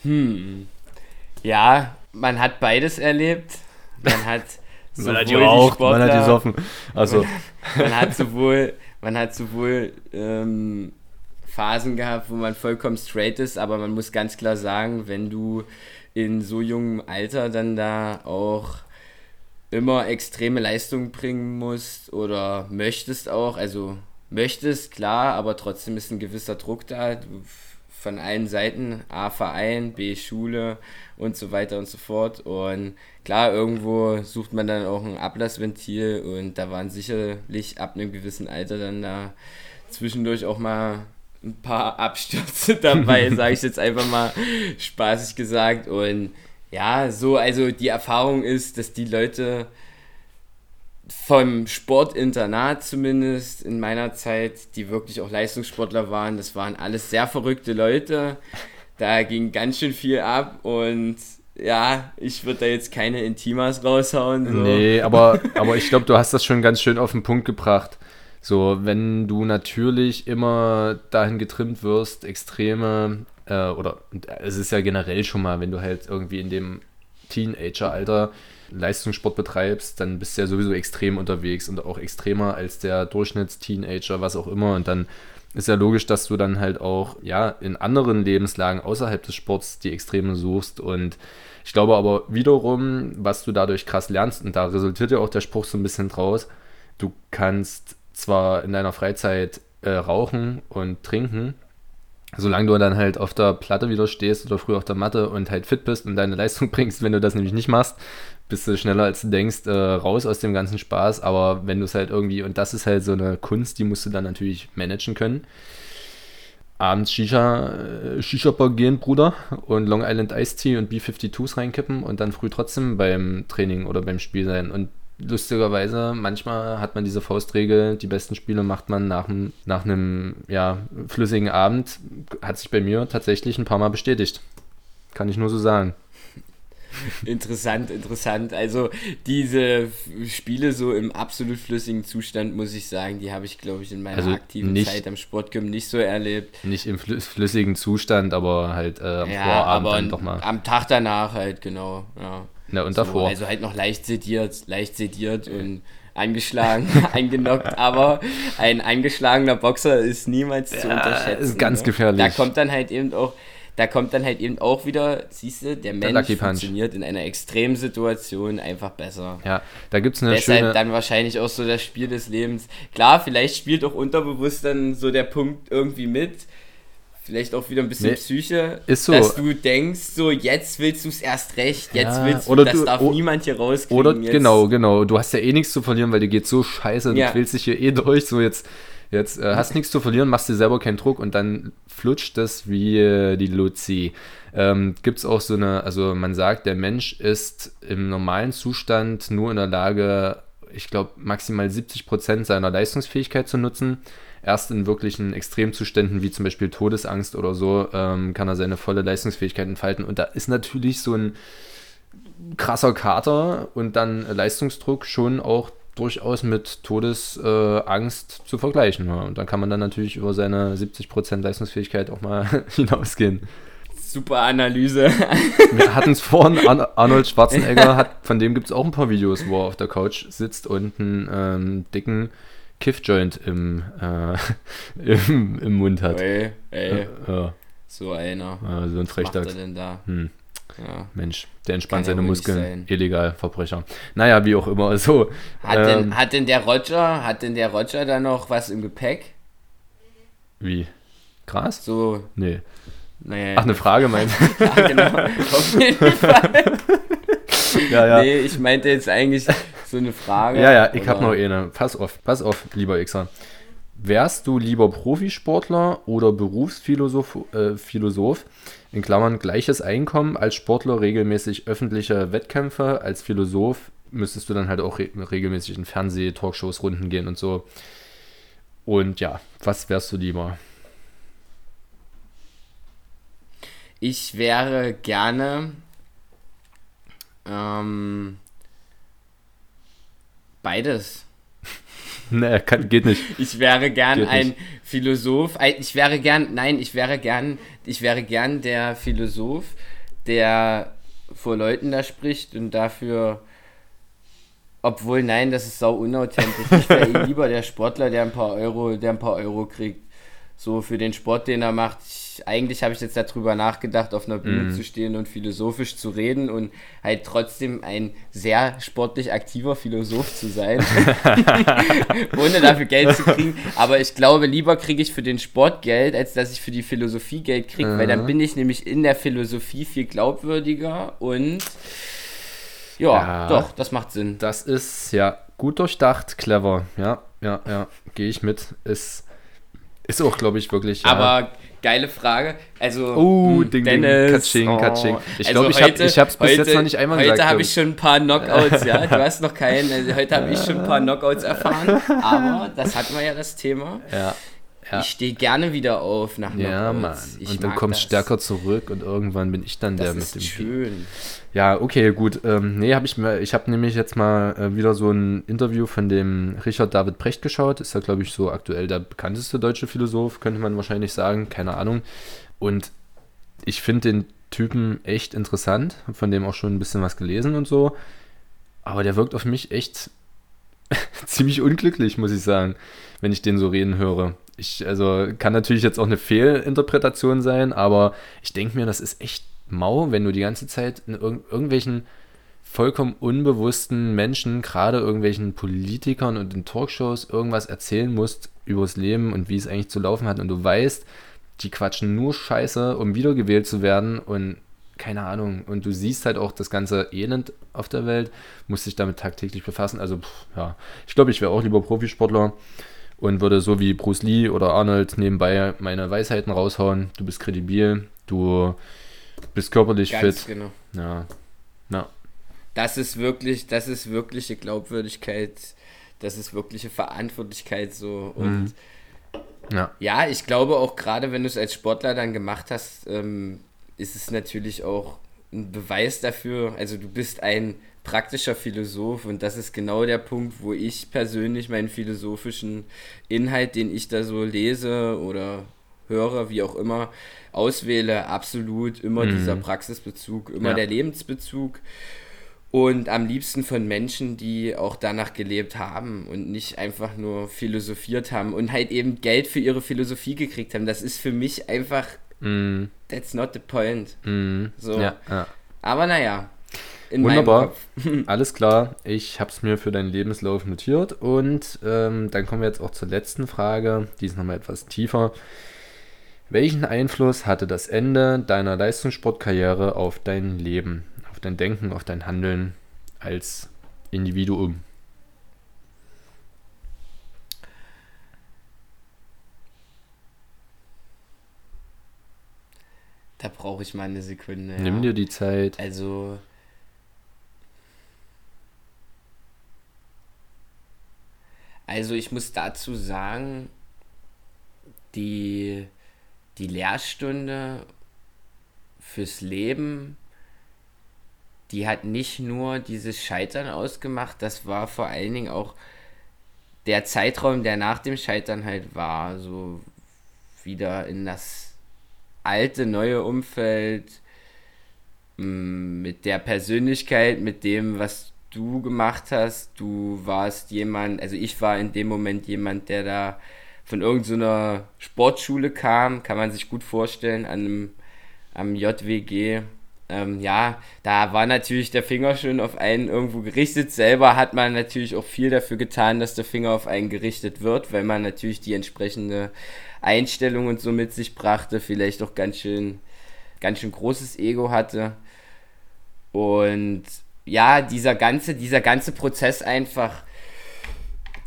Hm. Ja, man hat beides erlebt. Man hat sowohl die man hat Sportler- gesoffen. Also, man hat sowohl, man hat sowohl ähm, Phasen gehabt, wo man vollkommen straight ist, aber man muss ganz klar sagen, wenn du in so jungem Alter dann da auch immer extreme Leistung bringen musst oder möchtest auch, also möchtest, klar, aber trotzdem ist ein gewisser Druck da. Von allen Seiten, A Verein, B Schule und so weiter und so fort. Und klar, irgendwo sucht man dann auch ein Ablassventil und da waren sicherlich ab einem gewissen Alter dann da zwischendurch auch mal ein paar Abstürze dabei, sage ich jetzt einfach mal spaßig gesagt. Und ja, so, also die Erfahrung ist, dass die Leute vom Sportinternat zumindest in meiner Zeit, die wirklich auch Leistungssportler waren, das waren alles sehr verrückte Leute. Da ging ganz schön viel ab und ja, ich würde da jetzt keine Intimas raushauen. So. Nee, aber, aber ich glaube, du hast das schon ganz schön auf den Punkt gebracht. So, wenn du natürlich immer dahin getrimmt wirst, extreme, äh, oder es ist ja generell schon mal, wenn du halt irgendwie in dem Teenager-Alter Leistungssport betreibst, dann bist du ja sowieso extrem unterwegs und auch extremer als der Durchschnittsteenager, was auch immer. Und dann ist ja logisch, dass du dann halt auch ja in anderen Lebenslagen außerhalb des Sports die Extreme suchst und ich glaube aber wiederum, was du dadurch krass lernst, und da resultiert ja auch der Spruch so ein bisschen draus, du kannst zwar in deiner Freizeit äh, rauchen und trinken, solange du dann halt auf der Platte wieder stehst oder früher auf der Matte und halt fit bist und deine Leistung bringst, wenn du das nämlich nicht machst, bist du schneller als du denkst, äh, raus aus dem ganzen Spaß. Aber wenn du es halt irgendwie, und das ist halt so eine Kunst, die musst du dann natürlich managen können abends Shisha, äh, Shisha-Bar gehen, Bruder, und Long Island Ice Tea und B-52s reinkippen und dann früh trotzdem beim Training oder beim Spiel sein. Und lustigerweise, manchmal hat man diese Faustregel, die besten Spiele macht man nach, nach einem ja, flüssigen Abend. Hat sich bei mir tatsächlich ein paar Mal bestätigt. Kann ich nur so sagen. interessant, interessant. Also diese Spiele so im absolut flüssigen Zustand, muss ich sagen, die habe ich, glaube ich, in meiner also aktiven nicht, Zeit am Sportgym nicht so erlebt. Nicht im flüssigen Zustand, aber halt äh, am ja, Vorabend dann doch mal. Am Tag danach halt, genau. Ja, ja und so, davor. Also halt noch leicht sediert, leicht sediert und angeschlagen, eingenockt, aber ein eingeschlagener Boxer ist niemals zu ja, unterschätzen. Ist ganz ne? gefährlich. Da kommt dann halt eben auch da kommt dann halt eben auch wieder, siehst du, der Mensch der funktioniert in einer Extremsituation einfach besser. Ja, da gibt es eine Deshalb schöne... dann wahrscheinlich auch so das Spiel des Lebens. Klar, vielleicht spielt auch unterbewusst dann so der Punkt irgendwie mit, vielleicht auch wieder ein bisschen nee, Psyche, ist so. dass du denkst, so jetzt willst du es erst recht, jetzt ja, willst du, oder das du, darf o, niemand hier rauskriegen. Oder jetzt. genau, genau, du hast ja eh nichts zu verlieren, weil dir geht so scheiße, ja. du quälst dich hier eh durch, so jetzt Jetzt äh, hast nichts zu verlieren, machst dir selber keinen Druck und dann flutscht das wie äh, die Luzi. Ähm, Gibt es auch so eine, also man sagt, der Mensch ist im normalen Zustand nur in der Lage, ich glaube, maximal 70 Prozent seiner Leistungsfähigkeit zu nutzen. Erst in wirklichen Extremzuständen wie zum Beispiel Todesangst oder so ähm, kann er seine volle Leistungsfähigkeit entfalten. Und da ist natürlich so ein krasser Kater und dann Leistungsdruck schon auch durchaus mit Todesangst äh, zu vergleichen. Ja. Und dann kann man dann natürlich über seine 70% Leistungsfähigkeit auch mal hinausgehen. Super Analyse. Wir hatten es vorhin, Ar Arnold Schwarzenegger, hat, von dem gibt es auch ein paar Videos, wo er auf der Couch sitzt und einen ähm, dicken Kiffjoint im, äh, im, im Mund hat. Ey, ey. Ja. So einer. Ja, so ein Frechdachs. Was macht er denn da? Hm. Ja. Mensch, der entspannt seine Muskeln. Illegal, Verbrecher. Naja, wie auch immer. So, hat, ähm, denn, hat denn der Roger, hat denn der Roger da noch was im Gepäck? Wie? Gras? So. Nee. Naja, Ach, eine Frage meinst du? ja, genau. Auf jeden Fall. Ja, ja. Nee, ich meinte jetzt eigentlich so eine Frage. Ja, ja, ich habe noch eine. Pass auf, pass auf, lieber Xer. Wärst du lieber Profisportler oder Berufsphilosoph, äh, Philosoph, in Klammern gleiches Einkommen als Sportler, regelmäßig öffentliche Wettkämpfe, als Philosoph müsstest du dann halt auch re regelmäßig in Fernseh, Talkshows, Runden gehen und so. Und ja, was wärst du lieber? Ich wäre gerne ähm, beides. nee, kann, geht nicht. Ich wäre gern geht ein nicht. Philosoph. Ich wäre gern, nein, ich wäre gern, ich wäre gern der Philosoph, der vor Leuten da spricht und dafür, obwohl, nein, das ist sau unauthentisch. Ich wäre eh lieber der Sportler, der ein paar Euro, der ein paar Euro kriegt so für den Sport, den er macht. Ich, eigentlich habe ich jetzt darüber nachgedacht, auf einer Bühne mm. zu stehen und philosophisch zu reden und halt trotzdem ein sehr sportlich aktiver Philosoph zu sein, ohne dafür Geld zu kriegen. Aber ich glaube, lieber kriege ich für den Sport Geld, als dass ich für die Philosophie Geld kriege, mhm. weil dann bin ich nämlich in der Philosophie viel glaubwürdiger und ja, ja, doch, das macht Sinn. Das ist ja gut durchdacht, clever. Ja, ja, ja, gehe ich mit. Ist ist auch, glaube ich, wirklich. Ja. Aber geile Frage. Also, oh, Ding, Dennis, Katsching, oh. Katsching. Ich also glaube, ich habe es bis heute, jetzt noch nicht einmal heute gesagt. Heute habe ich schon ein paar Knockouts, ja. Du hast noch keinen. Also heute habe ich schon ein paar Knockouts erfahren. Aber das hatten wir ja das Thema. Ja. Ja. Ich stehe gerne wieder auf nach Knockouts. Ja, Mann. Und dann kommst du stärker zurück und irgendwann bin ich dann das der mit dem. Schön. Ja, okay, gut. Ähm, nee, habe ich mir, ich habe nämlich jetzt mal äh, wieder so ein Interview von dem Richard David Brecht geschaut. Ist ja, glaube ich, so aktuell der bekannteste deutsche Philosoph, könnte man wahrscheinlich sagen. Keine Ahnung. Und ich finde den Typen echt interessant, von dem auch schon ein bisschen was gelesen und so. aber der wirkt auf mich echt ziemlich unglücklich, muss ich sagen, wenn ich den so reden höre. Ich, also kann natürlich jetzt auch eine Fehlinterpretation sein, aber ich denke mir, das ist echt mau, wenn du die ganze Zeit in irg irgendwelchen vollkommen unbewussten Menschen, gerade irgendwelchen Politikern und in Talkshows irgendwas erzählen musst übers Leben und wie es eigentlich zu laufen hat und du weißt, die quatschen nur Scheiße, um wiedergewählt zu werden und keine Ahnung. Und du siehst halt auch das ganze Elend auf der Welt, musst dich damit tagtäglich befassen. Also, pff, ja, ich glaube, ich wäre auch lieber Profisportler und würde so wie Bruce Lee oder Arnold nebenbei meine Weisheiten raushauen. Du bist kredibil, du bist körperlich Ganz fit. Genau. Ja. ja. Das ist wirklich, das ist wirkliche Glaubwürdigkeit, das ist wirkliche Verantwortlichkeit so und mhm. ja. ja, ich glaube auch gerade, wenn du es als Sportler dann gemacht hast, ähm, ist es natürlich auch ein Beweis dafür, also du bist ein praktischer Philosoph und das ist genau der Punkt, wo ich persönlich meinen philosophischen Inhalt, den ich da so lese oder höre, wie auch immer, auswähle, absolut immer mhm. dieser Praxisbezug, immer ja. der Lebensbezug und am liebsten von Menschen, die auch danach gelebt haben und nicht einfach nur philosophiert haben und halt eben Geld für ihre Philosophie gekriegt haben. Das ist für mich einfach Mm. That's not the point. Mm. So. Ja, ja. Aber naja. Wunderbar. Alles klar. Ich habe es mir für deinen Lebenslauf notiert. Und ähm, dann kommen wir jetzt auch zur letzten Frage. Die ist nochmal etwas tiefer. Welchen Einfluss hatte das Ende deiner Leistungssportkarriere auf dein Leben, auf dein Denken, auf dein Handeln als Individuum? Da brauche ich mal eine Sekunde. Nimm ja. dir die Zeit. Also. Also ich muss dazu sagen, die, die Lehrstunde fürs Leben, die hat nicht nur dieses Scheitern ausgemacht, das war vor allen Dingen auch der Zeitraum, der nach dem Scheitern halt war, so wieder in das alte, neue Umfeld, mm, mit der Persönlichkeit, mit dem, was du gemacht hast. Du warst jemand, also ich war in dem Moment jemand, der da von irgendeiner so Sportschule kam, kann man sich gut vorstellen, an einem, am JWG. Ähm, ja, da war natürlich der Finger schon auf einen irgendwo gerichtet. Selber hat man natürlich auch viel dafür getan, dass der Finger auf einen gerichtet wird, weil man natürlich die entsprechende Einstellung und so mit sich brachte, vielleicht auch ganz schön, ganz schön großes Ego hatte. Und ja, dieser ganze, dieser ganze Prozess einfach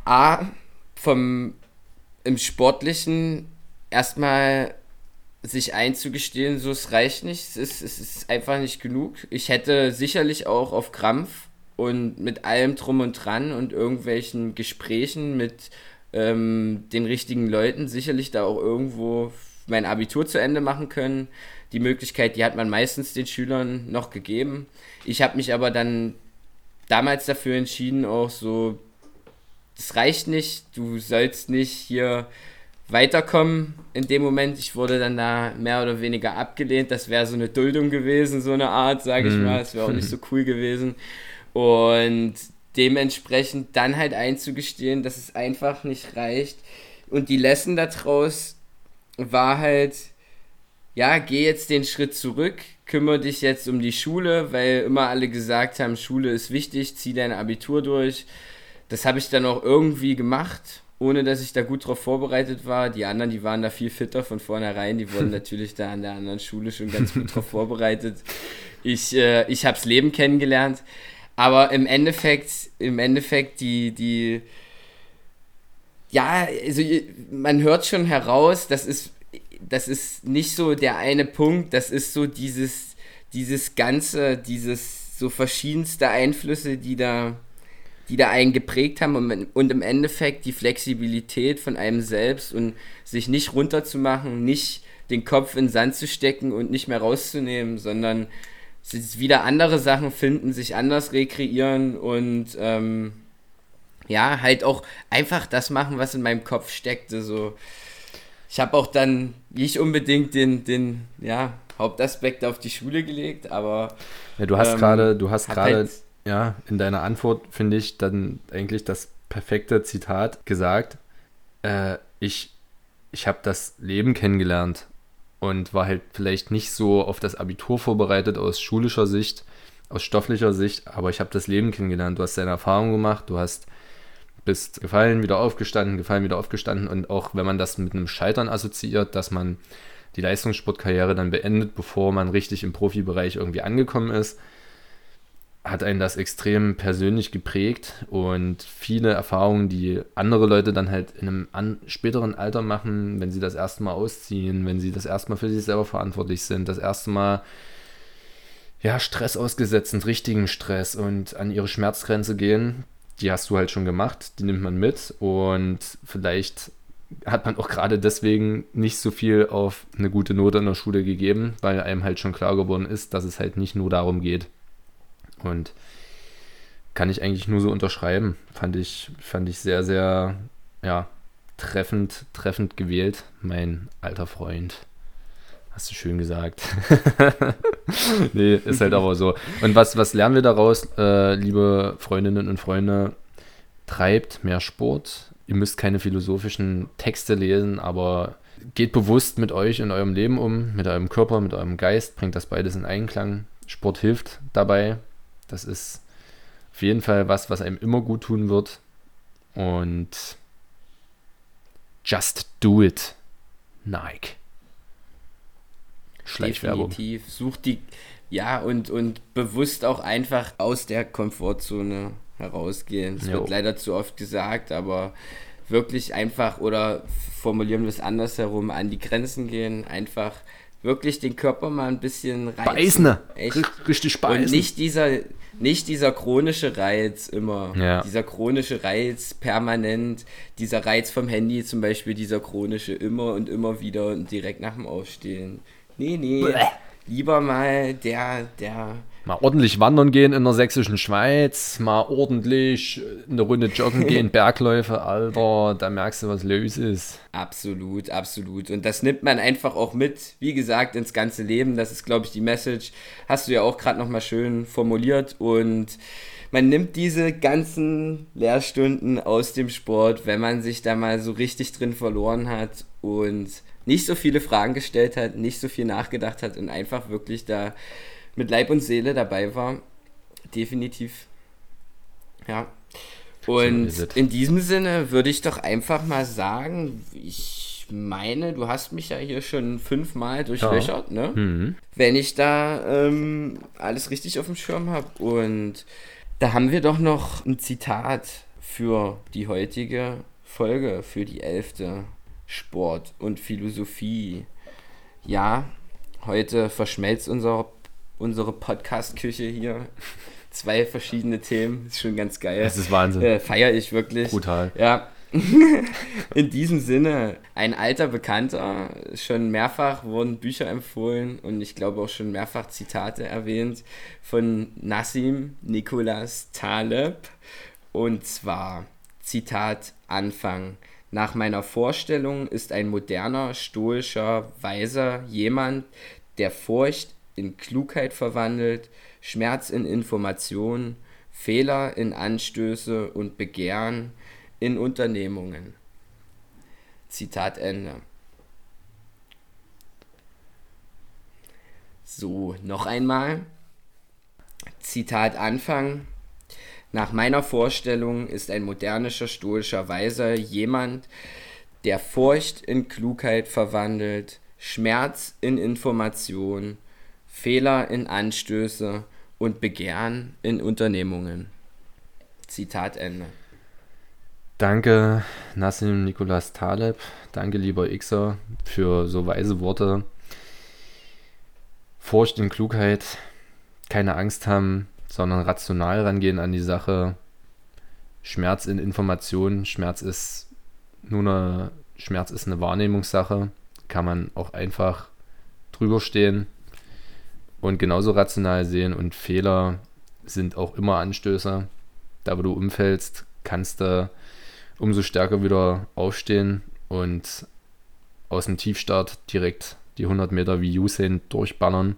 A, vom im Sportlichen erstmal sich einzugestehen, so es reicht nicht, es ist, es ist einfach nicht genug. Ich hätte sicherlich auch auf Krampf und mit allem drum und dran und irgendwelchen Gesprächen mit ähm, den richtigen Leuten sicherlich da auch irgendwo mein Abitur zu Ende machen können. Die Möglichkeit, die hat man meistens den Schülern noch gegeben. Ich habe mich aber dann damals dafür entschieden, auch so, das reicht nicht, du sollst nicht hier weiterkommen in dem Moment. Ich wurde dann da mehr oder weniger abgelehnt. Das wäre so eine Duldung gewesen, so eine Art, sage ich mhm. mal. Das wäre auch nicht so cool gewesen. Und dementsprechend dann halt einzugestehen, dass es einfach nicht reicht. Und die Lesson daraus war halt, ja, geh jetzt den Schritt zurück, kümmere dich jetzt um die Schule, weil immer alle gesagt haben, Schule ist wichtig, zieh dein Abitur durch. Das habe ich dann auch irgendwie gemacht, ohne dass ich da gut drauf vorbereitet war. Die anderen, die waren da viel fitter von vornherein, die wurden natürlich da an der anderen Schule schon ganz gut drauf vorbereitet. Ich, äh, ich habe das Leben kennengelernt. Aber im Endeffekt, im Endeffekt, die, die, ja, also man hört schon heraus, das ist, das ist nicht so der eine Punkt, das ist so dieses, dieses Ganze, dieses so verschiedenste Einflüsse, die da, die da einen geprägt haben und, und im Endeffekt die Flexibilität von einem selbst und sich nicht runterzumachen, nicht den Kopf in den Sand zu stecken und nicht mehr rauszunehmen, sondern wieder andere Sachen finden, sich anders rekreieren und ähm, ja, halt auch einfach das machen, was in meinem Kopf steckte. So. Ich habe auch dann nicht unbedingt den, den ja, Hauptaspekt auf die Schule gelegt, aber. Ja, du hast ähm, gerade, du hast gerade. Halt ja, in deiner Antwort finde ich dann eigentlich das perfekte Zitat gesagt. Äh, ich ich habe das Leben kennengelernt und war halt vielleicht nicht so auf das Abitur vorbereitet aus schulischer Sicht, aus stofflicher Sicht, aber ich habe das Leben kennengelernt. Du hast deine Erfahrung gemacht, du hast bist gefallen, wieder aufgestanden, gefallen, wieder aufgestanden. Und auch wenn man das mit einem Scheitern assoziiert, dass man die Leistungssportkarriere dann beendet, bevor man richtig im Profibereich irgendwie angekommen ist, hat einen das extrem persönlich geprägt und viele Erfahrungen, die andere Leute dann halt in einem an, späteren Alter machen, wenn sie das erste Mal ausziehen, wenn sie das erste Mal für sich selber verantwortlich sind, das erste Mal ja, Stress ausgesetzt sind, richtigen Stress und an ihre Schmerzgrenze gehen, die hast du halt schon gemacht, die nimmt man mit und vielleicht hat man auch gerade deswegen nicht so viel auf eine gute Note in der Schule gegeben, weil einem halt schon klar geworden ist, dass es halt nicht nur darum geht, und kann ich eigentlich nur so unterschreiben. Fand ich, fand ich sehr, sehr, ja, treffend, treffend gewählt, mein alter Freund. Hast du schön gesagt. nee, ist halt aber so. Und was, was lernen wir daraus, äh, liebe Freundinnen und Freunde? Treibt mehr Sport. Ihr müsst keine philosophischen Texte lesen, aber geht bewusst mit euch in eurem Leben um, mit eurem Körper, mit eurem Geist, bringt das beides in Einklang. Sport hilft dabei, das ist auf jeden Fall was, was einem immer gut tun wird. Und just do it. Nike. Schleichwerbung. Definitiv. Such die, ja, und, und bewusst auch einfach aus der Komfortzone herausgehen. Das jo. wird leider zu oft gesagt, aber wirklich einfach oder formulieren wir es andersherum, an die Grenzen gehen, einfach wirklich den Körper mal ein bisschen reizen. Beißen. Echt. Richtig beißen. Und nicht dieser, nicht dieser chronische Reiz immer. Ja. Dieser chronische Reiz permanent. Dieser Reiz vom Handy zum Beispiel, dieser chronische immer und immer wieder und direkt nach dem Aufstehen. Nee, nee. Bäh. Lieber mal der, der Mal ordentlich wandern gehen in der sächsischen Schweiz, mal ordentlich eine Runde joggen gehen, Bergläufe, Alter, da merkst du, was los ist. Absolut, absolut. Und das nimmt man einfach auch mit, wie gesagt, ins ganze Leben. Das ist, glaube ich, die Message. Hast du ja auch gerade nochmal schön formuliert. Und man nimmt diese ganzen Lehrstunden aus dem Sport, wenn man sich da mal so richtig drin verloren hat und nicht so viele Fragen gestellt hat, nicht so viel nachgedacht hat und einfach wirklich da mit Leib und Seele dabei war. Definitiv. Ja. Und so in diesem Sinne würde ich doch einfach mal sagen, ich meine, du hast mich ja hier schon fünfmal durchlöchert, ja. ne? Mhm. Wenn ich da ähm, alles richtig auf dem Schirm habe. Und da haben wir doch noch ein Zitat für die heutige Folge, für die elfte Sport und Philosophie. Ja, heute verschmelzt unser unsere Podcast-Küche hier. Zwei verschiedene Themen, ist schon ganz geil. Das ist Wahnsinn. Äh, Feiere ich wirklich. Brutal. Ja. In diesem Sinne, ein alter Bekannter, schon mehrfach wurden Bücher empfohlen und ich glaube auch schon mehrfach Zitate erwähnt von Nassim Nicholas Taleb. Und zwar, Zitat Anfang. Nach meiner Vorstellung ist ein moderner, stoischer, weiser jemand, der Furcht in Klugheit verwandelt, Schmerz in Information, Fehler in Anstöße und Begehren in Unternehmungen. Zitat Ende. So, noch einmal. Zitat Anfang. Nach meiner Vorstellung ist ein modernischer stoischer Weiser jemand, der Furcht in Klugheit verwandelt, Schmerz in Information, Fehler in Anstöße und Begehren in Unternehmungen. Zitat Ende. Danke, Nassim Nikolas Taleb. Danke, lieber Xer, für so weise Worte. Furcht und Klugheit, keine Angst haben, sondern rational rangehen an die Sache. Schmerz in Informationen. Schmerz ist nur eine, Schmerz ist eine Wahrnehmungssache. Kann man auch einfach drüber stehen und genauso rational sehen und Fehler sind auch immer Anstöße. Da, wo du umfällst, kannst du umso stärker wieder aufstehen und aus dem Tiefstart direkt die 100 Meter wie Usain durchballern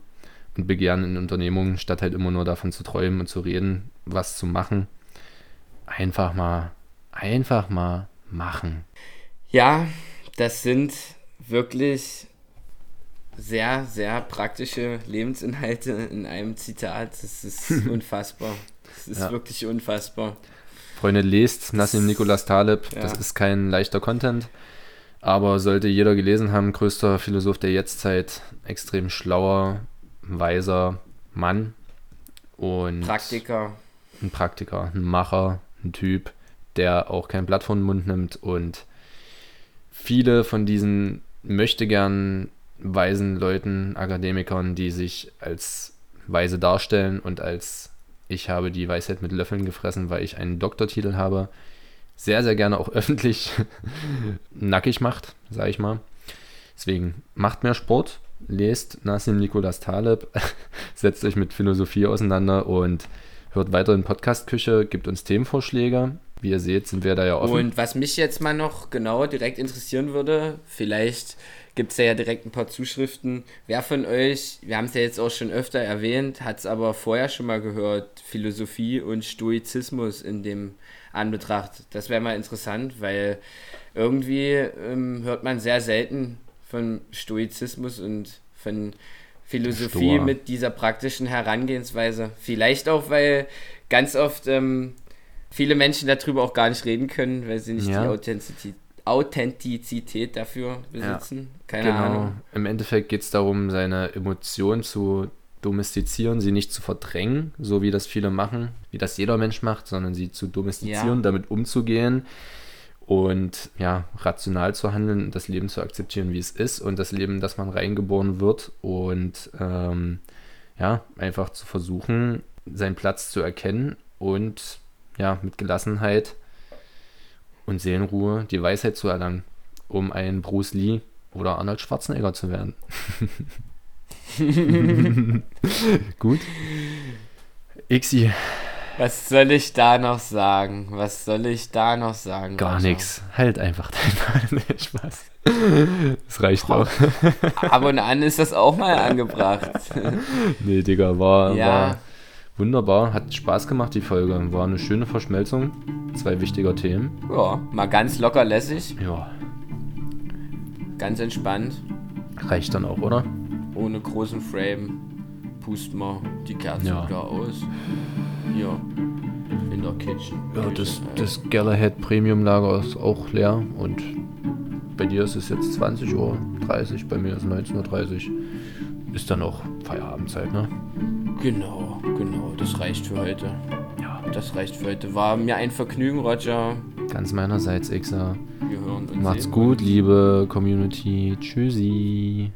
und begehren in Unternehmungen, statt halt immer nur davon zu träumen und zu reden, was zu machen. Einfach mal, einfach mal machen. Ja, das sind wirklich sehr, sehr praktische Lebensinhalte in einem Zitat. Das ist unfassbar. Das ist ja. wirklich unfassbar. Freunde, lest Nassim Nikolas Taleb. Ja. Das ist kein leichter Content. Aber sollte jeder gelesen haben, größter Philosoph der Jetztzeit, extrem schlauer, weiser Mann. Und Praktiker. Ein Praktiker, ein Macher, ein Typ, der auch kein Blatt von den Mund nimmt und viele von diesen möchte gern weisen Leuten, Akademikern, die sich als weise darstellen und als ich habe die Weisheit mit Löffeln gefressen, weil ich einen Doktortitel habe, sehr, sehr gerne auch öffentlich nackig macht, sage ich mal. Deswegen macht mehr Sport, lest Nassim Nikolas Taleb, setzt euch mit Philosophie auseinander und hört weiter in Podcast-Küche, gibt uns Themenvorschläge. Wie ihr seht, sind wir da ja offen. Und was mich jetzt mal noch genau direkt interessieren würde, vielleicht gibt es ja direkt ein paar Zuschriften. Wer von euch, wir haben es ja jetzt auch schon öfter erwähnt, hat es aber vorher schon mal gehört, Philosophie und Stoizismus in dem Anbetracht. Das wäre mal interessant, weil irgendwie ähm, hört man sehr selten von Stoizismus und von Philosophie Stor. mit dieser praktischen Herangehensweise. Vielleicht auch, weil ganz oft ähm, viele Menschen darüber auch gar nicht reden können, weil sie nicht ja. die Authentizität Authentizität dafür besitzen. Ja, Keine genau. Ahnung. Im Endeffekt geht es darum, seine Emotionen zu domestizieren, sie nicht zu verdrängen, so wie das viele machen, wie das jeder Mensch macht, sondern sie zu domestizieren, ja. damit umzugehen und ja, rational zu handeln und das Leben zu akzeptieren, wie es ist und das Leben, dass man reingeboren wird und ähm, ja, einfach zu versuchen, seinen Platz zu erkennen und ja, mit Gelassenheit und Seelenruhe die Weisheit zu erlangen, um ein Bruce Lee oder Arnold Schwarzenegger zu werden. Gut. Xi. Was soll ich da noch sagen? Was soll ich da noch sagen? Gar nichts. Halt einfach dein Spaß. Das reicht auch. Ab und an ist das auch mal angebracht. nee, Digga, war, ja. war wunderbar. Hat Spaß gemacht, die Folge. War eine schöne Verschmelzung. Zwei wichtiger Themen. Ja, mal ganz locker lässig. Ja. Ganz entspannt. Reicht dann auch, oder? Ohne großen Frame. Pusten wir die Kerze ja. wieder aus. Hier. In der Kitchen. Ja, das, das Galahad Premium Lager ist auch leer und bei dir ist es jetzt 20.30 Uhr, bei mir ist es 19.30 Uhr. Ist dann auch Feierabendzeit, ne? Genau, genau, das reicht für heute. Ja. Das reicht für heute. War mir ein Vergnügen, Roger. Ganz meinerseits, Ixa. Wir hören uns. Macht's gut, liebe Community. Tschüssi.